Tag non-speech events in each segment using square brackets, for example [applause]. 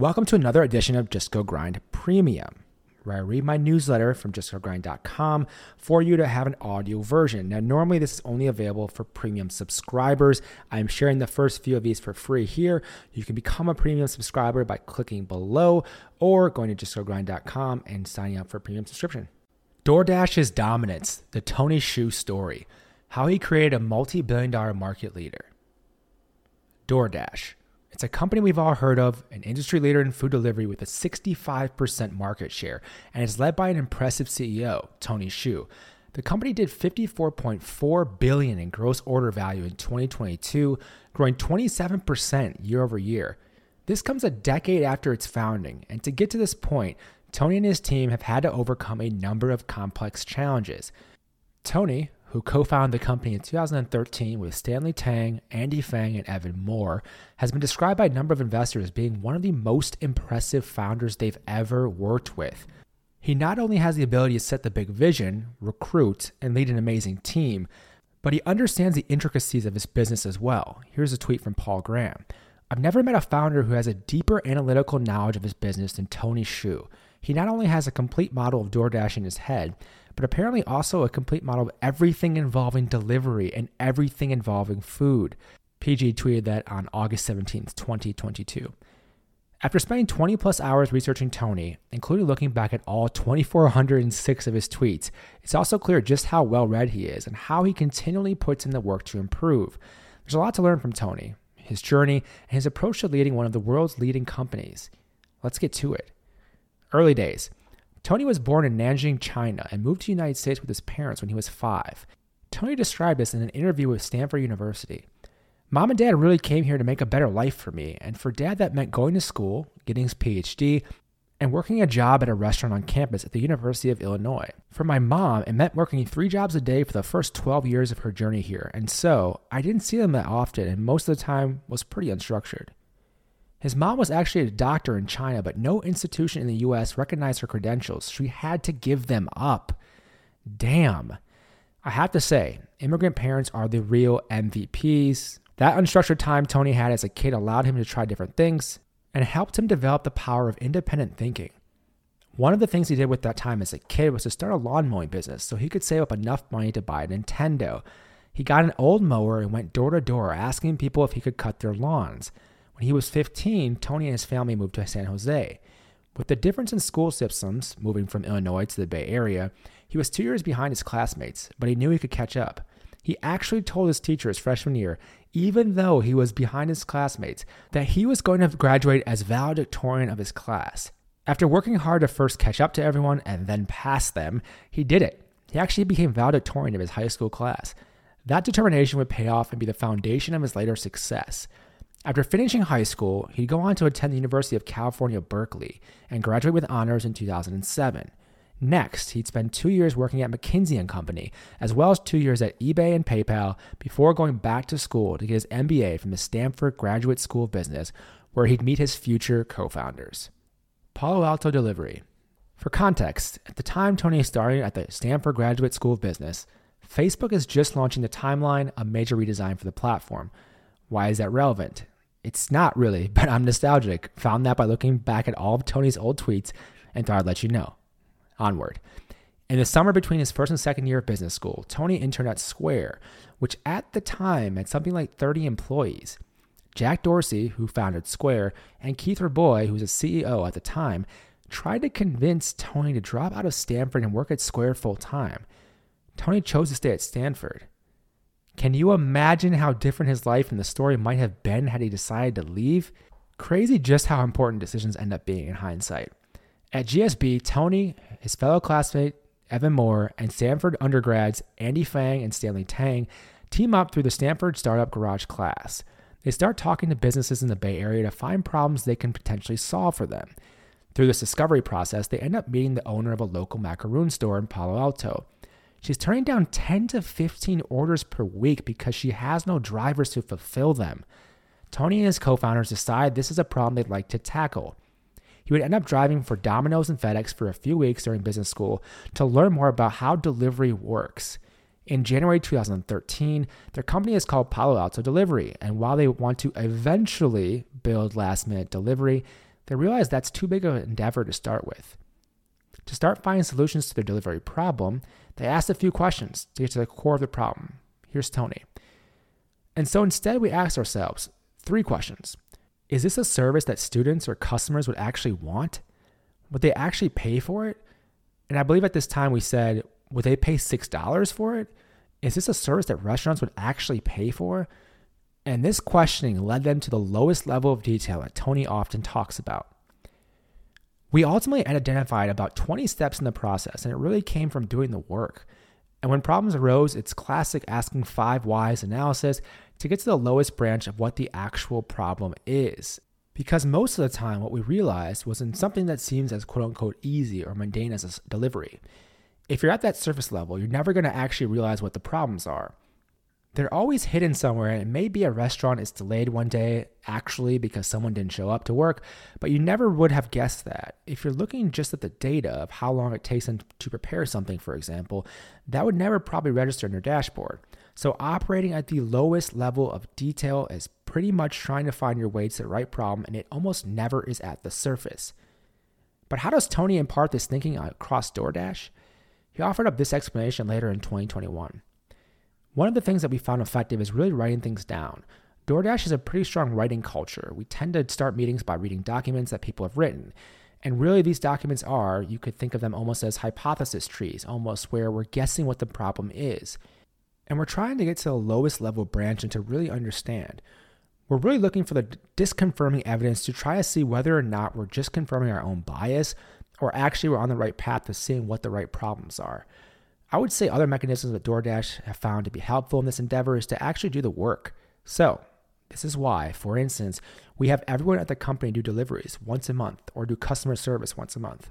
Welcome to another edition of Just Go Grind Premium, where I read my newsletter from justgogrind.com for you to have an audio version. Now, normally this is only available for premium subscribers. I'm sharing the first few of these for free here. You can become a premium subscriber by clicking below or going to justgogrind.com and signing up for a premium subscription. DoorDash's dominance, the Tony Xu story, how he created a multi billion dollar market leader. DoorDash. It's a company we've all heard of, an industry leader in food delivery with a 65% market share, and it's led by an impressive CEO, Tony Xu. The company did 54.4 billion in gross order value in 2022, growing 27% year over year. This comes a decade after its founding, and to get to this point, Tony and his team have had to overcome a number of complex challenges. Tony, who co founded the company in 2013 with Stanley Tang, Andy Fang, and Evan Moore, has been described by a number of investors as being one of the most impressive founders they've ever worked with. He not only has the ability to set the big vision, recruit, and lead an amazing team, but he understands the intricacies of his business as well. Here's a tweet from Paul Graham I've never met a founder who has a deeper analytical knowledge of his business than Tony Xu. He not only has a complete model of DoorDash in his head, but apparently also a complete model of everything involving delivery and everything involving food. PG tweeted that on August 17, 2022. After spending 20 plus hours researching Tony, including looking back at all 2,406 of his tweets, it's also clear just how well read he is and how he continually puts in the work to improve. There's a lot to learn from Tony, his journey, and his approach to leading one of the world's leading companies. Let's get to it. Early days. Tony was born in Nanjing, China, and moved to the United States with his parents when he was five. Tony described this in an interview with Stanford University. Mom and dad really came here to make a better life for me, and for dad, that meant going to school, getting his PhD, and working a job at a restaurant on campus at the University of Illinois. For my mom, it meant working three jobs a day for the first 12 years of her journey here, and so I didn't see them that often, and most of the time was pretty unstructured. His mom was actually a doctor in China, but no institution in the US recognized her credentials. She had to give them up. Damn. I have to say, immigrant parents are the real MVPs. That unstructured time Tony had as a kid allowed him to try different things and helped him develop the power of independent thinking. One of the things he did with that time as a kid was to start a lawn mowing business so he could save up enough money to buy a Nintendo. He got an old mower and went door to door asking people if he could cut their lawns. When he was 15, Tony and his family moved to San Jose. With the difference in school systems, moving from Illinois to the Bay Area, he was two years behind his classmates, but he knew he could catch up. He actually told his teacher his freshman year, even though he was behind his classmates, that he was going to graduate as valedictorian of his class. After working hard to first catch up to everyone and then pass them, he did it. He actually became valedictorian of his high school class. That determination would pay off and be the foundation of his later success. After finishing high school, he'd go on to attend the University of California, Berkeley, and graduate with honors in 2007. Next, he'd spend two years working at McKinsey and Company, as well as two years at eBay and PayPal, before going back to school to get his MBA from the Stanford Graduate School of Business, where he'd meet his future co-founders. Palo Alto Delivery. For context, at the time Tony started at the Stanford Graduate School of Business, Facebook is just launching the Timeline, a major redesign for the platform. Why is that relevant? It's not really, [laughs] but I'm nostalgic. Found that by looking back at all of Tony's old tweets and thought I'd let you know. Onward. In the summer between his first and second year of business school, Tony interned at Square, which at the time had something like 30 employees. Jack Dorsey, who founded Square, and Keith Rabois, who was a CEO at the time, tried to convince Tony to drop out of Stanford and work at Square full time. Tony chose to stay at Stanford. Can you imagine how different his life and the story might have been had he decided to leave? Crazy just how important decisions end up being in hindsight. At GSB, Tony, his fellow classmate Evan Moore, and Stanford undergrads Andy Fang and Stanley Tang team up through the Stanford Startup Garage class. They start talking to businesses in the Bay Area to find problems they can potentially solve for them. Through this discovery process, they end up meeting the owner of a local macaroon store in Palo Alto. She's turning down 10 to 15 orders per week because she has no drivers to fulfill them. Tony and his co founders decide this is a problem they'd like to tackle. He would end up driving for Domino's and FedEx for a few weeks during business school to learn more about how delivery works. In January 2013, their company is called Palo Alto Delivery, and while they want to eventually build last minute delivery, they realize that's too big of an endeavor to start with. To start finding solutions to their delivery problem, they asked a few questions to get to the core of the problem. Here's Tony. And so instead, we asked ourselves three questions Is this a service that students or customers would actually want? Would they actually pay for it? And I believe at this time we said, Would they pay $6 for it? Is this a service that restaurants would actually pay for? And this questioning led them to the lowest level of detail that Tony often talks about. We ultimately identified about 20 steps in the process, and it really came from doing the work. And when problems arose, it's classic asking five whys analysis to get to the lowest branch of what the actual problem is. Because most of the time, what we realized was in something that seems as quote unquote easy or mundane as a delivery. If you're at that surface level, you're never going to actually realize what the problems are. They're always hidden somewhere, and it may be a restaurant is delayed one day actually because someone didn't show up to work, but you never would have guessed that. If you're looking just at the data of how long it takes them to prepare something, for example, that would never probably register in your dashboard. So, operating at the lowest level of detail is pretty much trying to find your way to the right problem, and it almost never is at the surface. But how does Tony impart this thinking across DoorDash? He offered up this explanation later in 2021. One of the things that we found effective is really writing things down. DoorDash has a pretty strong writing culture. We tend to start meetings by reading documents that people have written. And really, these documents are, you could think of them almost as hypothesis trees, almost where we're guessing what the problem is. And we're trying to get to the lowest level branch and to really understand. We're really looking for the disconfirming evidence to try to see whether or not we're just confirming our own bias or actually we're on the right path to seeing what the right problems are. I would say other mechanisms that DoorDash have found to be helpful in this endeavor is to actually do the work. So, this is why, for instance, we have everyone at the company do deliveries once a month or do customer service once a month.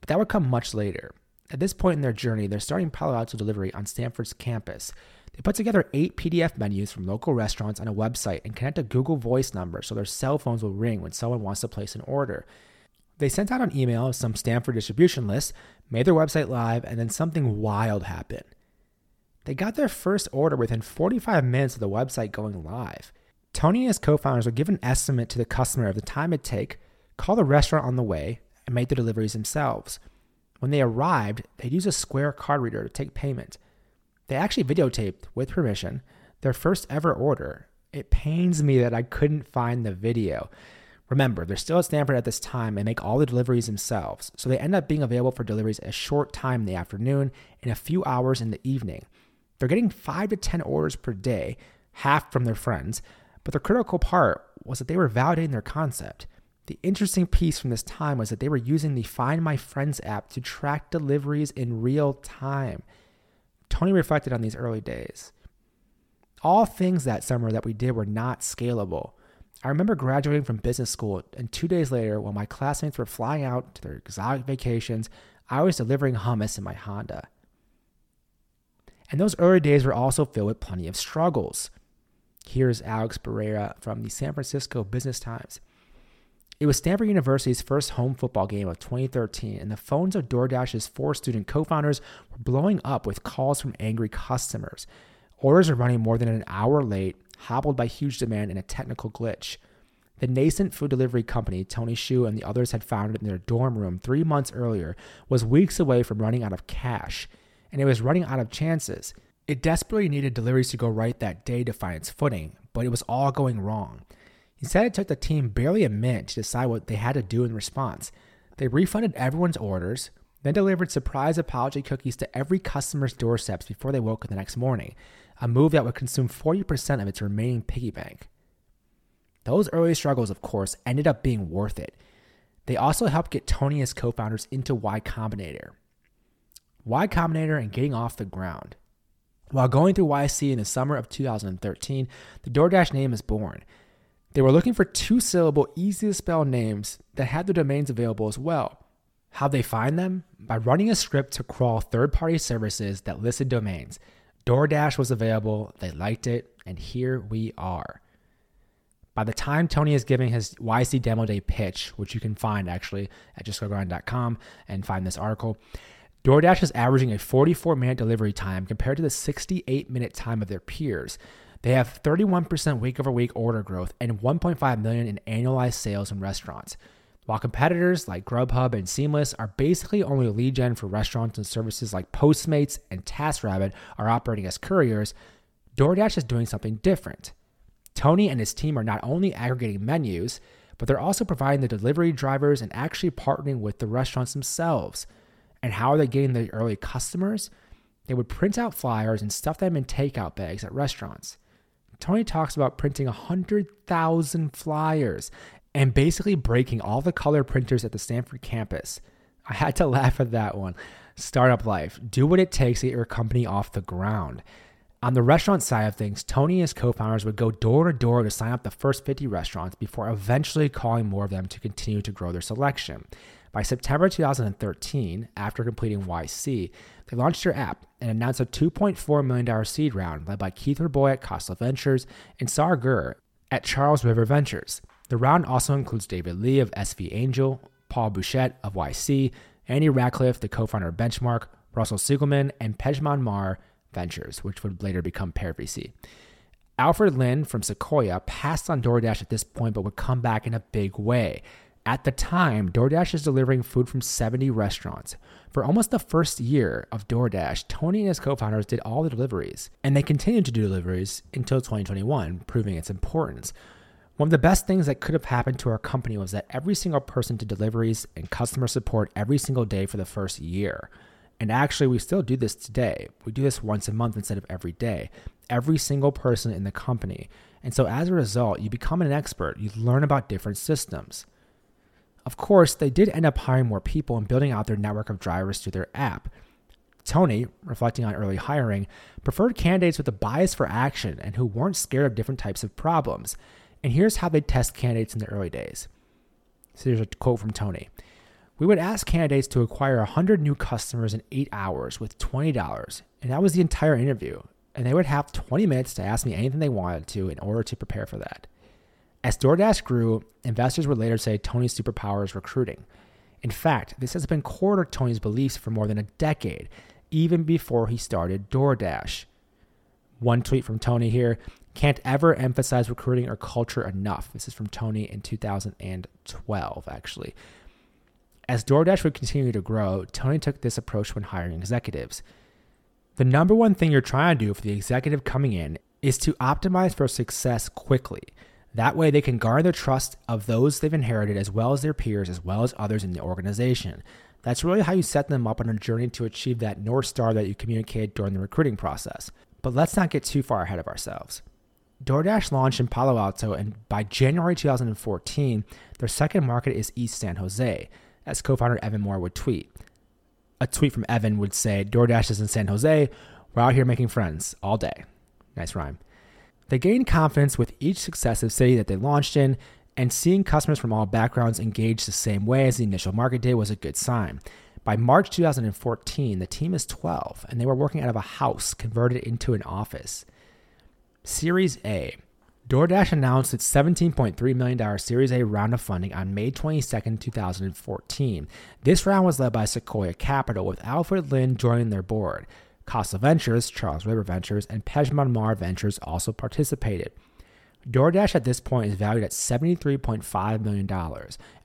But that would come much later. At this point in their journey, they're starting Palo Alto delivery on Stanford's campus. They put together eight PDF menus from local restaurants on a website and connect a Google Voice number so their cell phones will ring when someone wants to place an order. They sent out an email of some Stanford distribution lists, made their website live, and then something wild happened. They got their first order within 45 minutes of the website going live. Tony and his co founders would give an estimate to the customer of the time it'd take, call the restaurant on the way, and make the deliveries themselves. When they arrived, they'd use a Square card reader to take payment. They actually videotaped, with permission, their first ever order. It pains me that I couldn't find the video. Remember, they're still at Stanford at this time and make all the deliveries themselves, so they end up being available for deliveries a short time in the afternoon and a few hours in the evening. They're getting 5 to 10 orders per day, half from their friends, but the critical part was that they were validating their concept. The interesting piece from this time was that they were using the Find My Friends app to track deliveries in real time. Tony reflected on these early days. All things that summer that we did were not scalable. I remember graduating from business school, and two days later, while my classmates were flying out to their exotic vacations, I was delivering hummus in my Honda. And those early days were also filled with plenty of struggles. Here's Alex Barreira from the San Francisco Business Times. It was Stanford University's first home football game of 2013, and the phones of DoorDash's four student co founders were blowing up with calls from angry customers. Orders were running more than an hour late, hobbled by huge demand and a technical glitch. The nascent food delivery company Tony Xu and the others had founded in their dorm room three months earlier was weeks away from running out of cash, and it was running out of chances. It desperately needed deliveries to go right that day to find its footing, but it was all going wrong. He said it took the team barely a minute to decide what they had to do in response. They refunded everyone's orders, then delivered surprise apology cookies to every customer's doorsteps before they woke up the next morning a move that would consume 40% of its remaining piggy bank. Those early struggles, of course, ended up being worth it. They also helped get Tony and his co founders into Y Combinator. Y Combinator and getting off the ground. While going through YC in the summer of 2013, the DoorDash name is born. They were looking for two syllable, easy to spell names that had the domains available as well. How'd they find them? By running a script to crawl third party services that listed domains. DoorDash was available, they liked it, and here we are. By the time Tony is giving his YC Demo Day pitch, which you can find actually at justgogrind.com and find this article, DoorDash is averaging a 44 minute delivery time compared to the 68 minute time of their peers. They have 31% week over week order growth and 1.5 million in annualized sales in restaurants. While competitors like Grubhub and Seamless are basically only lead gen for restaurants and services like Postmates and TaskRabbit are operating as couriers, DoorDash is doing something different. Tony and his team are not only aggregating menus, but they're also providing the delivery drivers and actually partnering with the restaurants themselves. And how are they getting the early customers? They would print out flyers and stuff them in takeout bags at restaurants. Tony talks about printing 100,000 flyers and basically breaking all the color printers at the Stanford campus. I had to [laughs] laugh at that one. Startup life. Do what it takes to get your company off the ground. On the restaurant side of things, Tony and his co founders would go door to door to sign up the first 50 restaurants before eventually calling more of them to continue to grow their selection. By September 2013, after completing YC, they launched their app and announced a $2.4 million seed round led by Keith Rabois at Khosla Ventures and Saar Gur at Charles River Ventures. The round also includes David Lee of SV Angel, Paul Buchheit of YC, Andy Rachleff, the co-founder of Benchmark, Russell Siegelman, and Pejman Mar Ventures, which would later become Pear VC. Alfred Lin from Sequoia passed on DoorDash at this point, but would come back in a big way. At the time, DoorDash is delivering food from 70 restaurants. For almost the first year of DoorDash, Tony and his co founders did all the deliveries, and they continued to do deliveries until 2021, proving its importance. One of the best things that could have happened to our company was that every single person did deliveries and customer support every single day for the first year. And actually, we still do this today. We do this once a month instead of every day. Every single person in the company. And so as a result, you become an expert. You learn about different systems. Of course, they did end up hiring more people and building out their network of drivers through their app. Tony, reflecting on early hiring, preferred candidates with a bias for action and who weren't scared of different types of problems. And here's how they test candidates in the early days. So here's a quote from Tony. We would ask candidates to acquire 100 new customers in eight hours with $20, and that was the entire interview. And they would have 20 minutes to ask me anything they wanted to in order to prepare for that. As DoorDash grew, investors would later say Tony's superpower is recruiting. In fact, this has been core to Tony's beliefs for more than a decade, even before he started DoorDash. One tweet from Tony here can't ever emphasize recruiting or culture enough. This is from Tony in 2012, actually. As DoorDash would continue to grow, Tony took this approach when hiring executives. The number one thing you're trying to do for the executive coming in is to optimize for success quickly. That way, they can garner the trust of those they've inherited, as well as their peers, as well as others in the organization. That's really how you set them up on a journey to achieve that North Star that you communicated during the recruiting process. But let's not get too far ahead of ourselves. DoorDash launched in Palo Alto, and by January 2014, their second market is East San Jose, as co founder Evan Moore would tweet. A tweet from Evan would say, DoorDash is in San Jose. We're out here making friends all day. Nice rhyme. They gained confidence with each successive city that they launched in, and seeing customers from all backgrounds engage the same way as the initial market did was a good sign. By March 2014, the team is 12, and they were working out of a house converted into an office. Series A. DoorDash announced its $17.3 million Series A round of funding on May 22, 2014. This round was led by Sequoia Capital, with Alfred Lin joining their board. Khosla Ventures, Charles River Ventures, and Pejman Mar Ventures also participated. DoorDash at this point is valued at $73.5 million,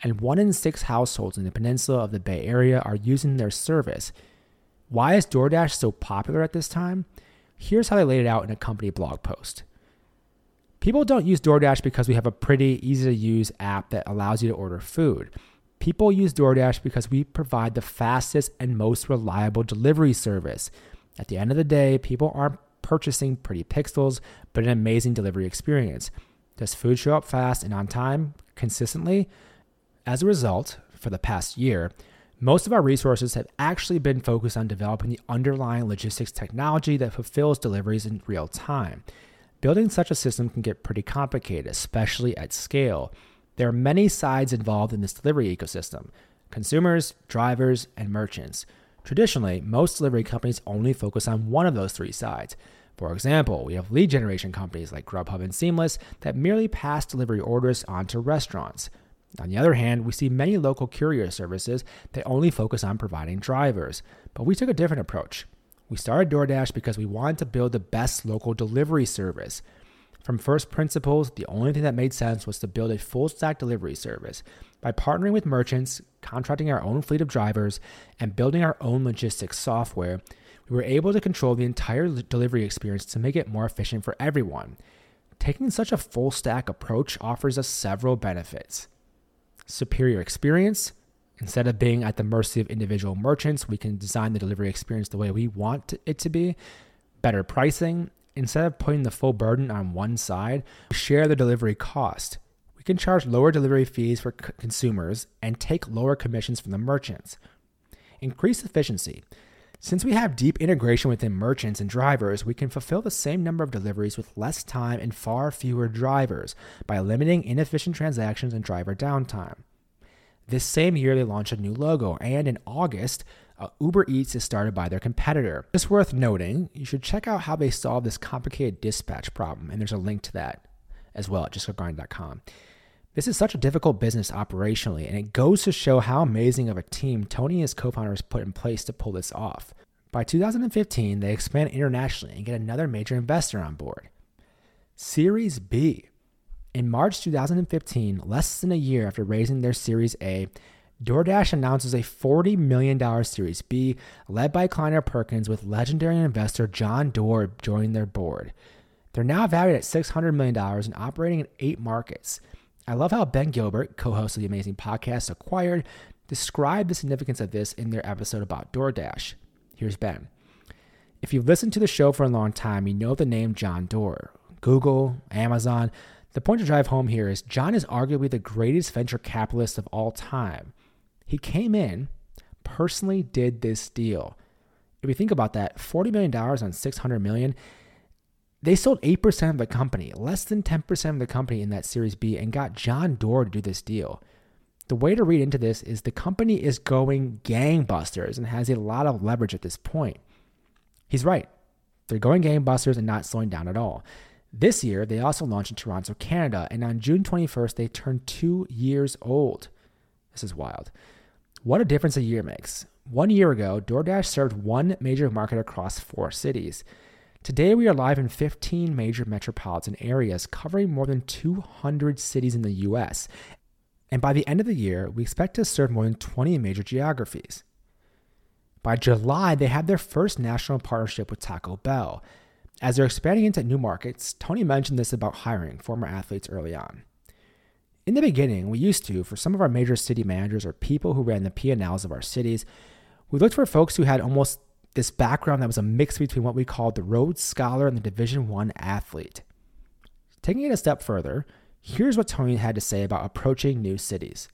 and one in six households in the peninsula of the Bay Area are using their service. Why is DoorDash so popular at this time? Here's how they laid it out in a company blog post. People don't use DoorDash because we have a pretty easy to use app that allows you to order food. People use DoorDash because we provide the fastest and most reliable delivery service. At the end of the day, people aren't purchasing pretty pixels, but an amazing delivery experience. Does food show up fast and on time consistently? As a result, for the past year, most of our resources have actually been focused on developing the underlying logistics technology that fulfills deliveries in real time. Building such a system can get pretty complicated, especially at scale. There are many sides involved in this delivery ecosystem consumers, drivers, and merchants. Traditionally, most delivery companies only focus on one of those three sides. For example, we have lead generation companies like Grubhub and Seamless that merely pass delivery orders on to restaurants. On the other hand, we see many local courier services that only focus on providing drivers. But we took a different approach. We started DoorDash because we wanted to build the best local delivery service. From first principles, the only thing that made sense was to build a full stack delivery service. By partnering with merchants, contracting our own fleet of drivers, and building our own logistics software, we were able to control the entire delivery experience to make it more efficient for everyone. Taking such a full stack approach offers us several benefits superior experience. Instead of being at the mercy of individual merchants, we can design the delivery experience the way we want it to be. Better pricing. Instead of putting the full burden on one side, we share the delivery cost. We can charge lower delivery fees for c- consumers and take lower commissions from the merchants. Increase efficiency. Since we have deep integration within merchants and drivers, we can fulfill the same number of deliveries with less time and far fewer drivers by limiting inefficient transactions and driver downtime. This same year, they launched a new logo, and in August, uh, Uber Eats is started by their competitor. It's worth noting, you should check out how they solve this complicated dispatch problem, and there's a link to that as well at justgogrind.com. This is such a difficult business operationally, and it goes to show how amazing of a team Tony and his co founders put in place to pull this off. By 2015, they expand internationally and get another major investor on board. Series B. In March 2015, less than a year after raising their Series A, DoorDash announces a $40 million Series B led by Kleiner Perkins with legendary investor John Doerr joining their board. They're now valued at $600 million and operating in eight markets. I love how Ben Gilbert, co host of the amazing podcast Acquired, described the significance of this in their episode about DoorDash. Here's Ben. If you've listened to the show for a long time, you know the name John Doerr. Google, Amazon. The point to drive home here is John is arguably the greatest venture capitalist of all time. He came in, personally did this deal. If you think about that, $40 million on $600 million, they sold 8% of the company, less than 10% of the company in that Series B, and got John Doerr to do this deal. The way to read into this is the company is going gangbusters and has a lot of leverage at this point. He's right. They're going gangbusters and not slowing down at all. This year, they also launched in Toronto, Canada, and on June 21st, they turned two years old. This is wild. What a difference a year makes. One year ago, DoorDash served one major market across four cities. Today, we are live in 15 major metropolitan areas covering more than 200 cities in the US. And by the end of the year, we expect to serve more than 20 major geographies. By July, they had their first national partnership with Taco Bell. As they're expanding into new markets, Tony mentioned this about hiring former athletes early on. In the beginning, we used to, for some of our major city managers or people who ran the P&Ls of our cities, we looked for folks who had almost this background that was a mix between what we called the Rhodes Scholar and the Division One athlete. Taking it a step further, here's what Tony had to say about approaching new cities.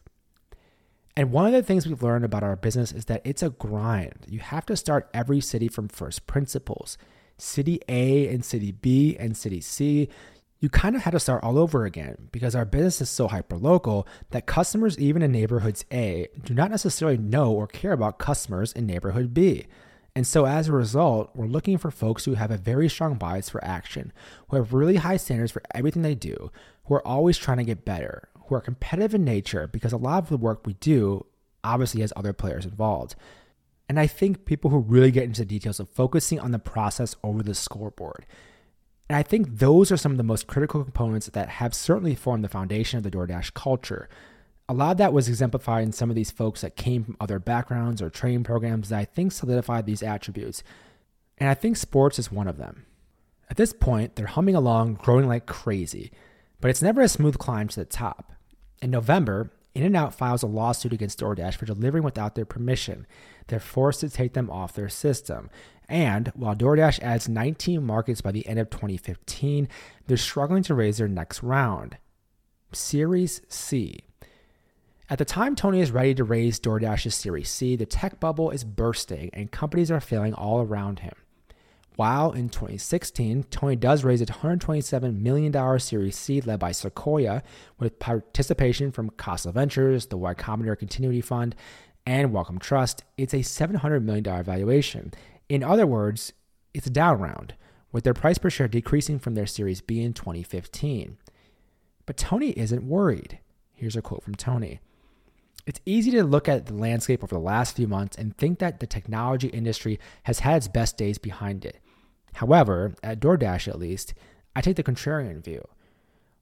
And one of the things we've learned about our business is that it's a grind. You have to start every city from first principles. City A and City B and City C, you kind of had to start all over again because our business is so hyper local that customers, even in neighborhoods A, do not necessarily know or care about customers in neighborhood B. And so as a result, we're looking for folks who have a very strong bias for action, who have really high standards for everything they do, who are always trying to get better, who are competitive in nature because a lot of the work we do obviously has other players involved. And I think people who really get into the details of focusing on the process over the scoreboard. And I think those are some of the most critical components that have certainly formed the foundation of the DoorDash culture a lot of that was exemplified in some of these folks that came from other backgrounds or training programs that I think solidified these attributes. And I think sports is one of them. At this point, they're humming along, growing like crazy, but it's never a smooth climb to the top. In November, In-N-Out files a lawsuit against DoorDash for delivering without their permission. They're forced to take them off their system. And while DoorDash adds 19 markets by the end of 2015, they're struggling to raise their next round. Series C. At the time Tony is ready to raise DoorDash's Series C, the tech bubble is bursting and companies are failing all around him. While in 2016, Tony does raise a $127 million Series C led by Sequoia with participation from Khosla Ventures, the Y Combinator Continuity Fund, and Wellcome Trust. It's a $700 million valuation. In other words, it's a down round, with their price per share decreasing from their Series B in 2015. But Tony isn't worried. Here's a quote from Tony. It's easy to look at the landscape over the last few months and think that the technology industry has had its best days behind it. However, at DoorDash at least, I take the contrarian view.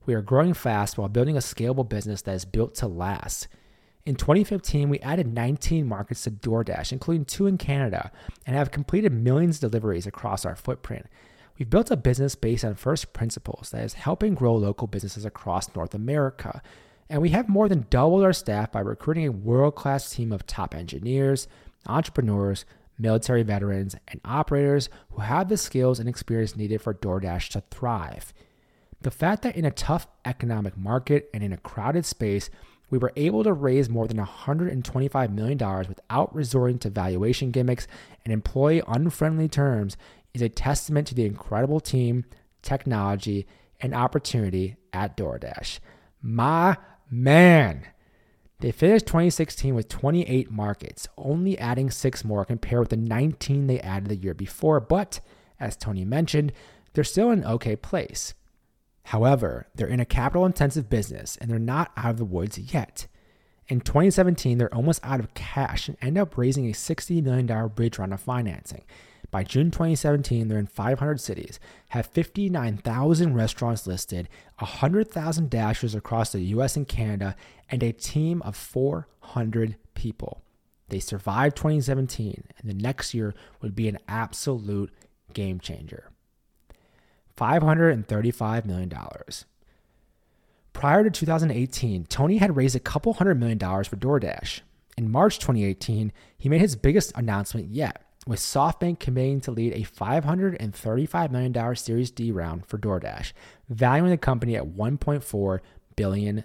We are growing fast while building a scalable business that is built to last. In 2015, we added 19 markets to DoorDash, including two in Canada, and have completed millions of deliveries across our footprint. We've built a business based on first principles that is helping grow local businesses across North America. And we have more than doubled our staff by recruiting a world class team of top engineers, entrepreneurs, military veterans, and operators who have the skills and experience needed for DoorDash to thrive. The fact that in a tough economic market and in a crowded space, we were able to raise more than $125 million without resorting to valuation gimmicks and employee unfriendly terms is a testament to the incredible team, technology, and opportunity at DoorDash. My man. They finished 2016 with 28 markets, only adding six more compared with the 19 they added the year before. But as Tony mentioned, they're still in an okay place. However, they're in a capital intensive business and they're not out of the woods yet. In 2017, they're almost out of cash and end up raising a $60 million bridge round of financing. By June 2017, they're in 500 cities, have 59,000 restaurants listed, 100,000 dashers across the US and Canada, and a team of 400 people. They survived 2017, and the next year would be an absolute game changer. $535 million. Prior to 2018, Tony had raised a couple hundred million dollars for DoorDash. In March 2018, he made his biggest announcement yet with SoftBank committing to lead a $535 million Series D round for DoorDash, valuing the company at $1.4 billion.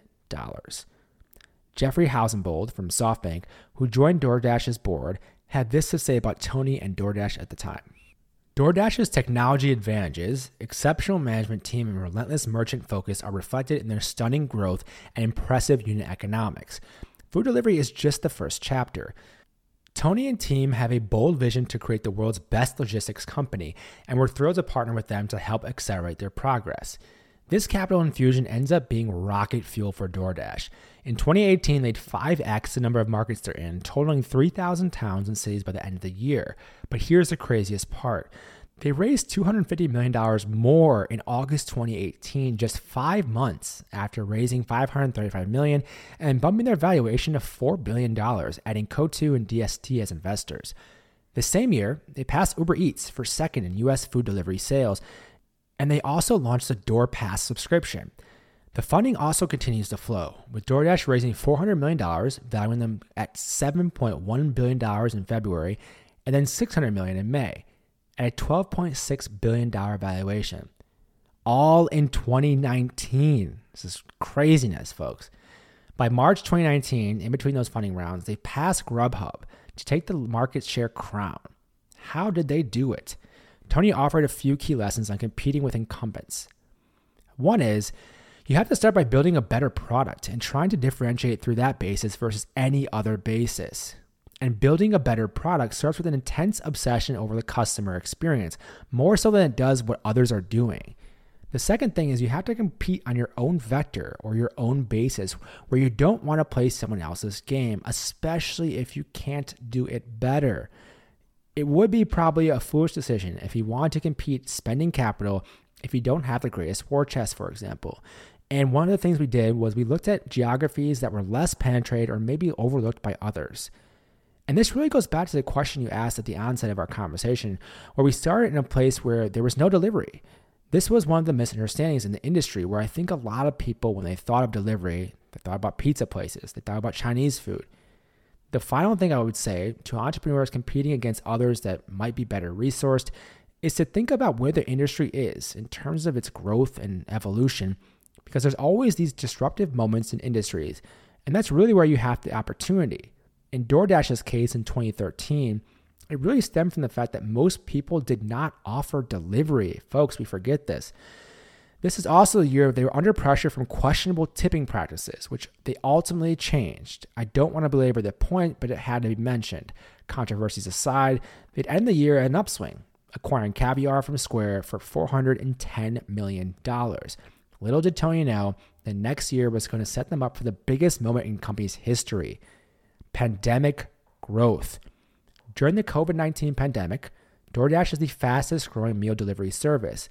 Jeffrey Housenbold from SoftBank, who joined DoorDash's board, had this to say about Tony and DoorDash at the time. DoorDash's technology advantages, exceptional management team, and relentless merchant focus are reflected in their stunning growth and impressive unit economics. Food delivery is just the first chapter. Tony and team have a bold vision to create the world's best logistics company, and we're thrilled to partner with them to help accelerate their progress. This capital infusion ends up being rocket fuel for DoorDash. In 2018, they'd 5x the number of markets they're in, totaling 3,000 towns and cities by the end of the year. But here's the craziest part they raised $250 million more in August 2018, just five months after raising 535 million and bumping their valuation to $4 billion, adding Coatue and DST as investors. The same year, they passed Uber Eats for second in US food delivery sales, and they also launched the DoorPass subscription. The funding also continues to flow, with DoorDash raising $400 million, valuing them at $7.1 billion in February, and then 600 million in May at a $12.6 billion valuation. All in 2019. This is craziness, folks. By March 2019, in between those funding rounds, they passed Grubhub to take the market share crown. How did they do it? Tony offered a few key lessons on competing with incumbents. One is you have to start by building a better product and trying to differentiate through that basis versus any other basis. And building a better product starts with an intense obsession over the customer experience, more so than it does what others are doing. The second thing is you have to compete on your own vector or your own basis where you don't want to play someone else's game, especially if you can't do it better. It would be probably a foolish decision if you want to compete spending capital if you don't have the greatest war chest, for example. And one of the things we did was we looked at geographies that were less penetrated or maybe overlooked by others. And this really goes back to the question you asked at the onset of our conversation, where we started in a place where there was no delivery. This was one of the misunderstandings in the industry where I think a lot of people, when they thought of delivery, they thought about pizza places, they thought about Chinese food. The final thing I would say to entrepreneurs competing against others that might be better resourced is to think about where the industry is in terms of its growth and evolution, because there's always these disruptive moments in industries, and that's really where you have the opportunity in DoorDash's case in 2013, it really stemmed from the fact that most people did not offer delivery. Folks, we forget this. This is also the year they were under pressure from questionable tipping practices, which they ultimately changed. I don't want to belabor the point, but it had to be mentioned. Controversies aside, they'd end the year at an upswing, acquiring Caviar from Square for $410 million. Little did Tony know, the next year was going to set them up for the biggest moment in company's history pandemic growth. During the COVID 19 pandemic, DoorDash is the fastest growing meal delivery service.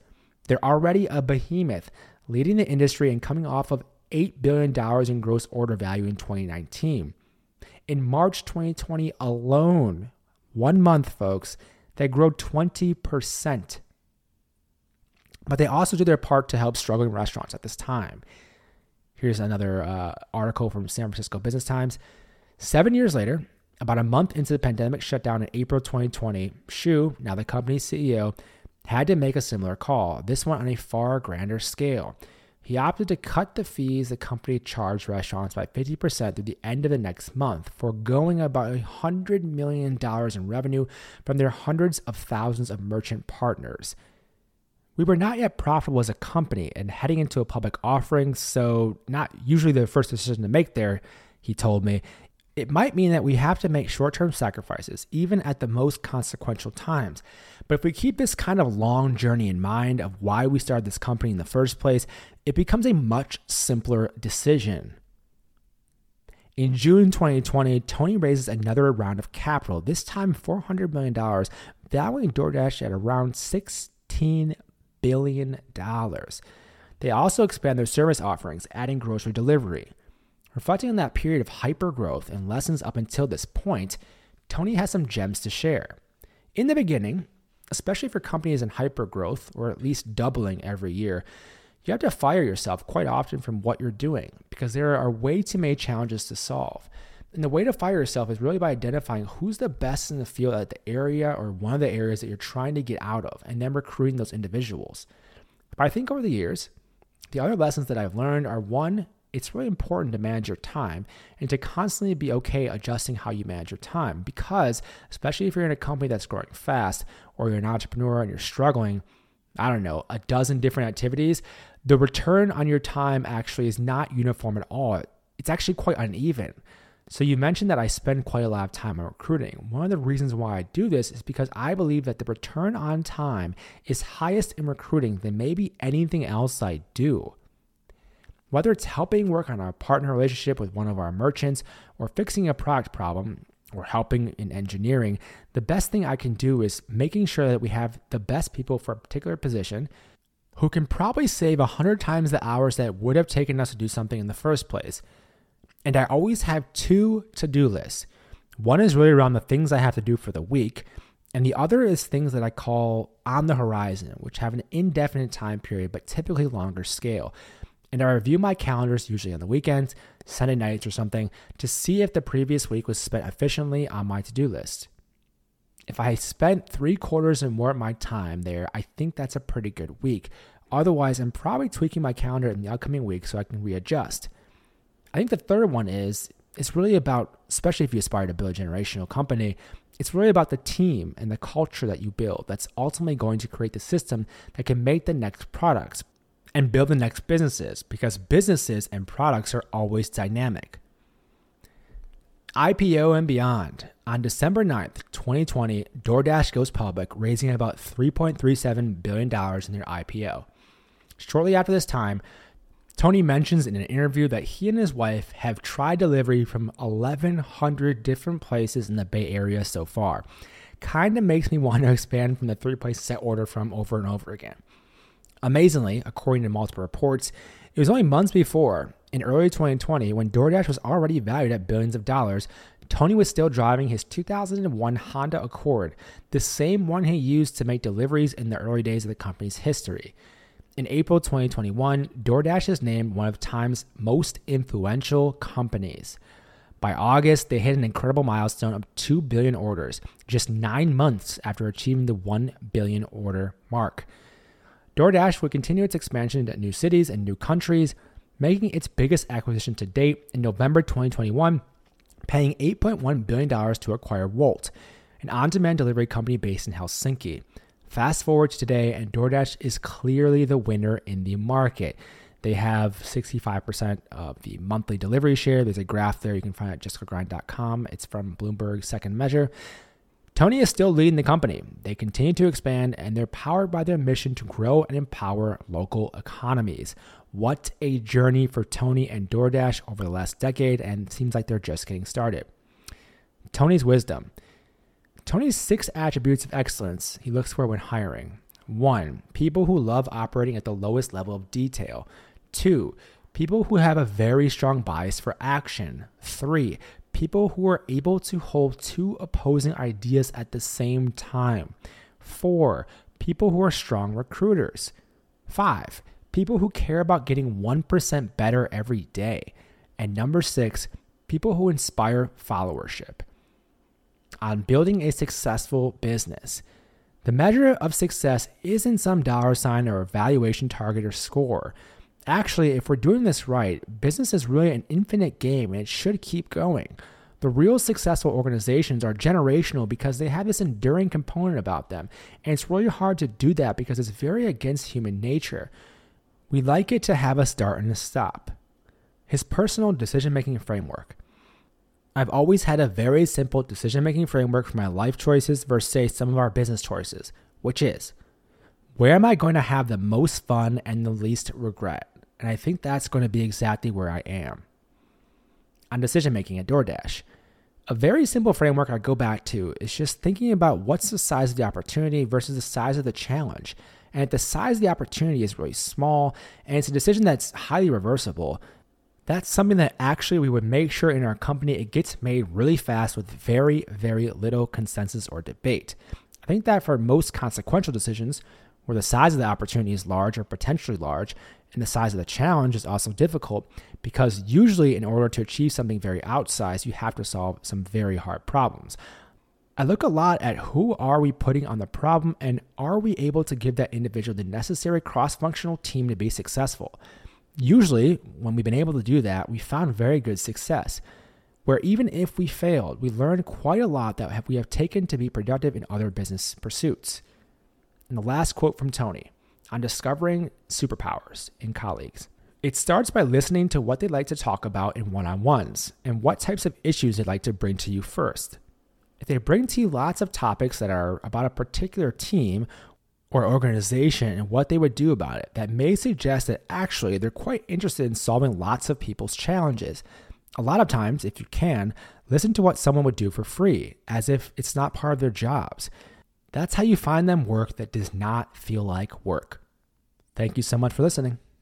They're already a behemoth, leading the industry and coming off of $8 billion in gross order value in 2019. In March 2020 alone, one month, folks, they grew 20%. But they also do their part to help struggling restaurants at this time. Here's another uh, article from San Francisco Business Times. Seven years later, about a month into the pandemic shutdown in April 2020, Xu, now the company's CEO, had to make a similar call, this one on a far grander scale. He opted to cut the fees the company charged restaurants by 50% through the end of the next month, foregoing about $100 million in revenue from their hundreds of thousands of merchant partners. We were not yet profitable as a company and heading into a public offering, so not usually the first decision to make there, he told me. It might mean that we have to make short term sacrifices, even at the most consequential times. But if we keep this kind of long journey in mind of why we started this company in the first place, it becomes a much simpler decision. In June 2020, Tony raises another round of capital, this time $400 million, valuing DoorDash at around $16 billion. They also expand their service offerings, adding grocery delivery. Reflecting on that period of hypergrowth and lessons up until this point, Tony has some gems to share. In the beginning, especially for companies in hypergrowth or at least doubling every year, you have to fire yourself quite often from what you're doing because there are way too many challenges to solve. And the way to fire yourself is really by identifying who's the best in the field at the area or one of the areas that you're trying to get out of and then recruiting those individuals. But I think over the years, the other lessons that I've learned are one, it's really important to manage your time and to constantly be okay adjusting how you manage your time because especially if you're in a company that's growing fast or you're an entrepreneur and you're struggling i don't know a dozen different activities the return on your time actually is not uniform at all it's actually quite uneven so you mentioned that I spend quite a lot of time on recruiting. One of the reasons why I do this is because I believe that the return on time is highest in recruiting than maybe anything else I do. Whether it's helping work on a partner relationship with one of our merchants or fixing a product problem or helping in engineering, the best thing I can do is making sure that we have the best people for a particular position who can probably save 100 times the hours that would have taken us to do something in the first place. And I always have two to do lists. One is really around the things I have to do for the week, and the other is things that I call on the horizon, which have an indefinite time period but typically longer scale and I review my calendars usually on the weekends, Sunday nights, or something to see if the previous week was spent efficiently on my to do list. If I spent three quarters or more of my time there, I think that's a pretty good week. Otherwise, I'm probably tweaking my calendar in the upcoming week so I can readjust. I think the third one is it's really about, especially if you aspire to build a generational company, it's really about the team and the culture that you build that's ultimately going to create the system that can make the next products and build the next businesses because businesses and products are always dynamic. IPO and beyond. On December 9th, 2020, DoorDash goes public, raising about $3.37 billion in their IPO. Shortly after this time, Tony mentions in an interview that he and his wife have tried delivery from 1,100 different places in the Bay Area so far. Kind of makes me want to expand from the three places I order from over and over again. Amazingly, according to multiple reports, it was only months before, in early 2020, when DoorDash was already valued at billions of dollars, Tony was still driving his 2001 Honda Accord, the same one he used to make deliveries in the early days of the company's history. In April 2021, DoorDash is named one of Time's most influential companies. By August, they hit an incredible milestone of 2 billion orders, just nine months after achieving the 1 billion order mark. DoorDash would continue its expansion into new cities and new countries, making its biggest acquisition to date in November 2021, paying $8.1 billion to acquire Wolt, an on demand delivery company based in Helsinki. Fast forward to today, and DoorDash is clearly the winner in the market. They have 65% of the monthly delivery share. There's a graph there you can find at justgogrind.com. It's from Bloomberg second measure. Tony is still leading the company. They continue to expand and they're powered by their mission to grow and empower local economies. What a journey for Tony and DoorDash over the last decade, and seems like they're just getting started. Tony's wisdom. Tony's six attributes of excellence he looks for when hiring. 1. People who love operating at the lowest level of detail. 2. People who have a very strong bias for action. 3. People who are able to hold two opposing ideas at the same time. 4. People who are strong recruiters. 5. People who care about getting 1% better every day. And number 6. People who inspire followership. On building a successful business. The measure of success isn't some dollar sign or evaluation target or score. Actually, if we're doing this right, business is really an infinite game and it should keep going. The real successful organizations are generational because they have this enduring component about them. And it's really hard to do that because it's very against human nature. We like it to have a start and a stop. His personal decision making framework. I've always had a very simple decision making framework for my life choices versus, say, some of our business choices, which is where am I going to have the most fun and the least regret? And I think that's going to be exactly where I am. On decision making at DoorDash, a very simple framework I go back to is just thinking about what's the size of the opportunity versus the size of the challenge. And if the size of the opportunity is really small and it's a decision that's highly reversible, that's something that actually we would make sure in our company it gets made really fast with very, very little consensus or debate. I think that for most consequential decisions, where the size of the opportunity is large or potentially large, and the size of the challenge is also difficult, because usually in order to achieve something very outsized, you have to solve some very hard problems. I look a lot at who are we putting on the problem and are we able to give that individual the necessary cross-functional team to be successful usually, when we've been able to do that, we found very good success. Where even if we failed, we learned quite a lot that we have taken to be productive in other business pursuits. And the last quote from Tony on discovering superpowers in colleagues. It starts by listening to what they like to talk about in one on ones and what types of issues they'd like to bring to you first. If they bring to you lots of topics that are about a particular team or organization and what they would do about it that may suggest that actually they're quite interested in solving lots of people's challenges. A lot of times, if you can, listen to what someone would do for free, as if it's not part of their jobs. That's how you find them work that does not feel like work. Thank you so much for listening.